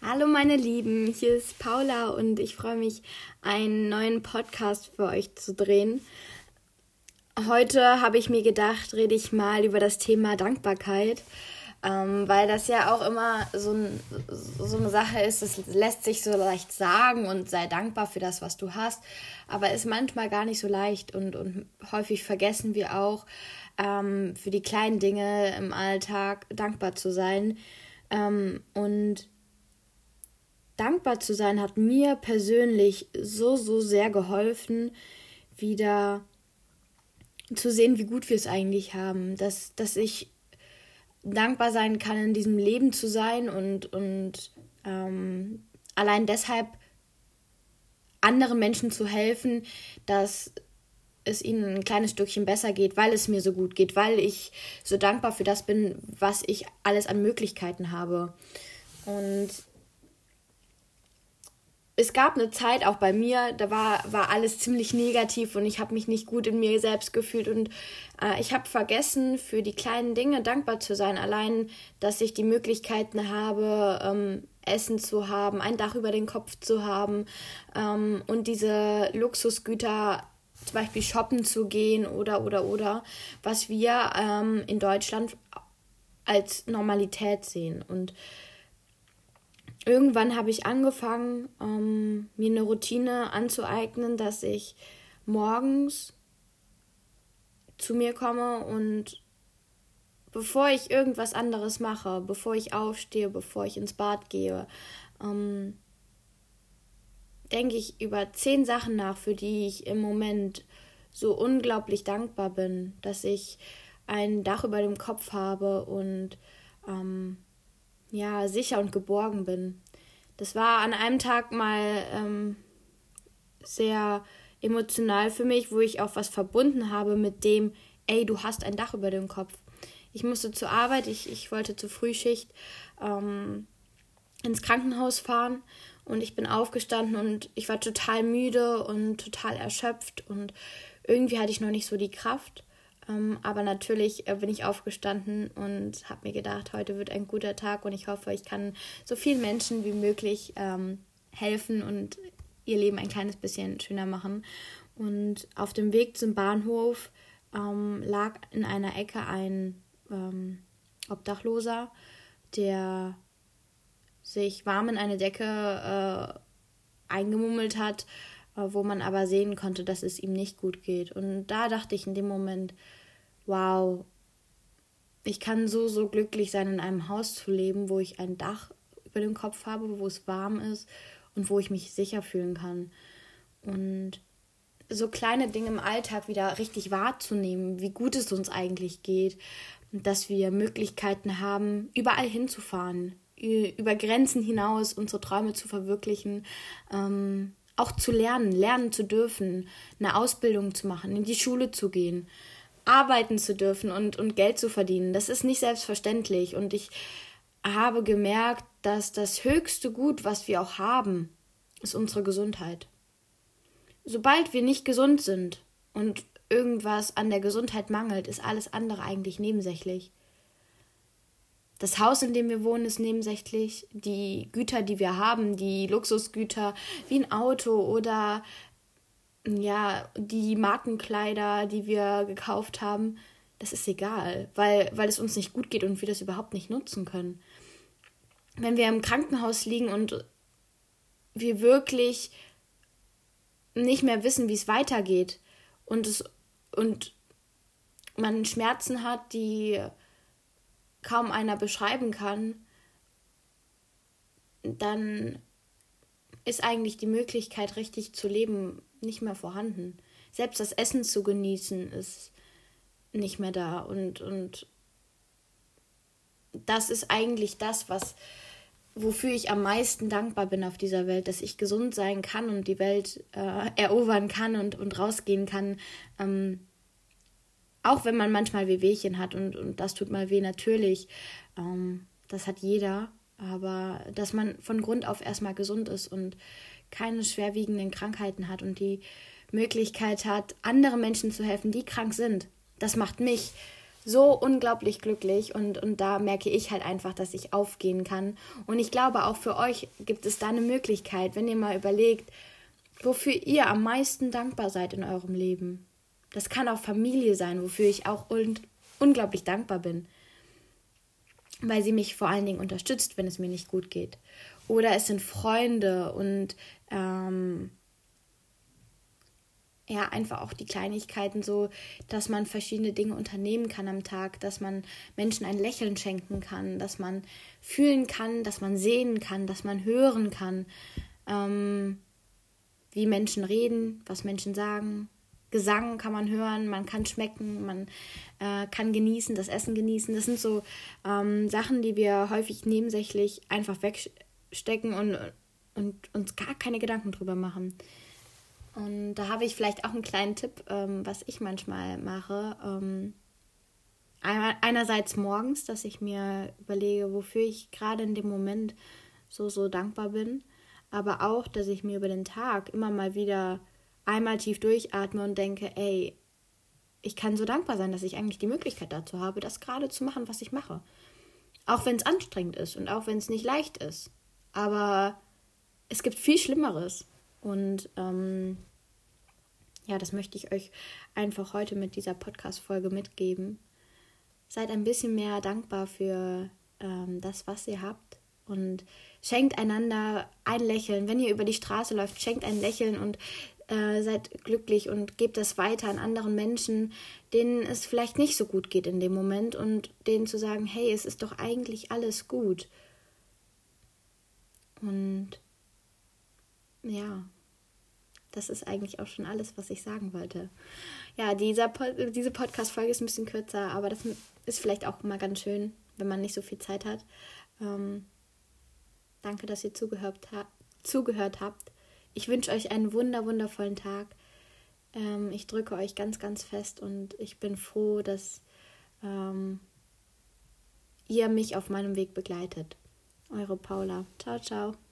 Hallo meine Lieben, hier ist Paula und ich freue mich, einen neuen Podcast für euch zu drehen. Heute habe ich mir gedacht, rede ich mal über das Thema Dankbarkeit, ähm, weil das ja auch immer so, ein, so eine Sache ist, es lässt sich so leicht sagen und sei dankbar für das, was du hast, aber ist manchmal gar nicht so leicht und, und häufig vergessen wir auch, ähm, für die kleinen Dinge im Alltag dankbar zu sein. Ähm, und dankbar zu sein hat mir persönlich so, so sehr geholfen, wieder zu sehen, wie gut wir es eigentlich haben, dass, dass ich dankbar sein kann, in diesem Leben zu sein und, und ähm, allein deshalb anderen Menschen zu helfen, dass es ihnen ein kleines Stückchen besser geht, weil es mir so gut geht, weil ich so dankbar für das bin, was ich alles an Möglichkeiten habe. Und es gab eine Zeit auch bei mir, da war, war alles ziemlich negativ und ich habe mich nicht gut in mir selbst gefühlt und äh, ich habe vergessen, für die kleinen Dinge dankbar zu sein. Allein, dass ich die Möglichkeiten habe, ähm, Essen zu haben, ein Dach über den Kopf zu haben ähm, und diese Luxusgüter zum Beispiel shoppen zu gehen oder oder oder, was wir ähm, in Deutschland als Normalität sehen. Und irgendwann habe ich angefangen, ähm, mir eine Routine anzueignen, dass ich morgens zu mir komme und bevor ich irgendwas anderes mache, bevor ich aufstehe, bevor ich ins Bad gehe, ähm, denke ich über zehn Sachen nach, für die ich im Moment so unglaublich dankbar bin, dass ich ein Dach über dem Kopf habe und ähm, ja, sicher und geborgen bin. Das war an einem Tag mal ähm, sehr emotional für mich, wo ich auch was verbunden habe mit dem, ey, du hast ein Dach über dem Kopf. Ich musste zur Arbeit, ich, ich wollte zur Frühschicht ähm, ins Krankenhaus fahren und ich bin aufgestanden und ich war total müde und total erschöpft und irgendwie hatte ich noch nicht so die Kraft. Ähm, aber natürlich äh, bin ich aufgestanden und habe mir gedacht, heute wird ein guter Tag und ich hoffe, ich kann so vielen Menschen wie möglich ähm, helfen und ihr Leben ein kleines bisschen schöner machen. Und auf dem Weg zum Bahnhof ähm, lag in einer Ecke ein ähm, Obdachloser, der sich warm in eine Decke äh, eingemummelt hat, äh, wo man aber sehen konnte, dass es ihm nicht gut geht. Und da dachte ich in dem Moment, wow, ich kann so, so glücklich sein, in einem Haus zu leben, wo ich ein Dach über dem Kopf habe, wo es warm ist und wo ich mich sicher fühlen kann. Und so kleine Dinge im Alltag wieder richtig wahrzunehmen, wie gut es uns eigentlich geht, dass wir Möglichkeiten haben, überall hinzufahren, über Grenzen hinaus unsere Träume zu verwirklichen, ähm, auch zu lernen, lernen zu dürfen, eine Ausbildung zu machen, in die Schule zu gehen arbeiten zu dürfen und, und Geld zu verdienen. Das ist nicht selbstverständlich. Und ich habe gemerkt, dass das höchste Gut, was wir auch haben, ist unsere Gesundheit. Sobald wir nicht gesund sind und irgendwas an der Gesundheit mangelt, ist alles andere eigentlich nebensächlich. Das Haus, in dem wir wohnen, ist nebensächlich. Die Güter, die wir haben, die Luxusgüter wie ein Auto oder ja, die Markenkleider, die wir gekauft haben, das ist egal, weil, weil es uns nicht gut geht und wir das überhaupt nicht nutzen können. Wenn wir im Krankenhaus liegen und wir wirklich nicht mehr wissen, wie es weitergeht und, es, und man Schmerzen hat, die kaum einer beschreiben kann, dann ist eigentlich die Möglichkeit, richtig zu leben, nicht mehr vorhanden. Selbst das Essen zu genießen ist nicht mehr da. Und, und das ist eigentlich das, was wofür ich am meisten dankbar bin auf dieser Welt, dass ich gesund sein kann und die Welt äh, erobern kann und, und rausgehen kann. Ähm, auch wenn man manchmal Wehwehchen hat und, und das tut mal weh, natürlich. Ähm, das hat jeder. Aber dass man von Grund auf erstmal gesund ist und keine schwerwiegenden Krankheiten hat und die Möglichkeit hat, anderen Menschen zu helfen, die krank sind. Das macht mich so unglaublich glücklich und, und da merke ich halt einfach, dass ich aufgehen kann. Und ich glaube, auch für euch gibt es da eine Möglichkeit, wenn ihr mal überlegt, wofür ihr am meisten dankbar seid in eurem Leben. Das kann auch Familie sein, wofür ich auch un unglaublich dankbar bin. Weil sie mich vor allen Dingen unterstützt, wenn es mir nicht gut geht. Oder es sind Freunde und ähm, ja, einfach auch die Kleinigkeiten so, dass man verschiedene Dinge unternehmen kann am Tag, dass man Menschen ein Lächeln schenken kann, dass man fühlen kann, dass man sehen kann, dass man hören kann, ähm, wie Menschen reden, was Menschen sagen. Gesang kann man hören, man kann schmecken, man äh, kann genießen, das Essen genießen. Das sind so ähm, Sachen, die wir häufig nebensächlich einfach wegstecken und, und uns gar keine Gedanken drüber machen. Und da habe ich vielleicht auch einen kleinen Tipp, ähm, was ich manchmal mache. Ähm, einerseits morgens, dass ich mir überlege, wofür ich gerade in dem Moment so, so dankbar bin. Aber auch, dass ich mir über den Tag immer mal wieder einmal tief durchatme und denke, ey, ich kann so dankbar sein, dass ich eigentlich die Möglichkeit dazu habe, das gerade zu machen, was ich mache. Auch wenn es anstrengend ist und auch wenn es nicht leicht ist. Aber es gibt viel Schlimmeres. Und ähm, ja, das möchte ich euch einfach heute mit dieser Podcast-Folge mitgeben. Seid ein bisschen mehr dankbar für ähm, das, was ihr habt und schenkt einander ein Lächeln. Wenn ihr über die Straße läuft, schenkt ein Lächeln und äh, seid glücklich und gebt das weiter an anderen Menschen, denen es vielleicht nicht so gut geht in dem Moment und denen zu sagen, hey, es ist doch eigentlich alles gut. Und ja, das ist eigentlich auch schon alles, was ich sagen wollte. Ja, dieser diese Podcast-Folge ist ein bisschen kürzer, aber das ist vielleicht auch mal ganz schön, wenn man nicht so viel Zeit hat. Ähm, danke, dass ihr zugehört, ha zugehört habt. Ich wünsche euch einen wunder, wundervollen Tag. Ähm, ich drücke euch ganz, ganz fest und ich bin froh, dass ähm, ihr mich auf meinem Weg begleitet. Eure Paula. Ciao, ciao.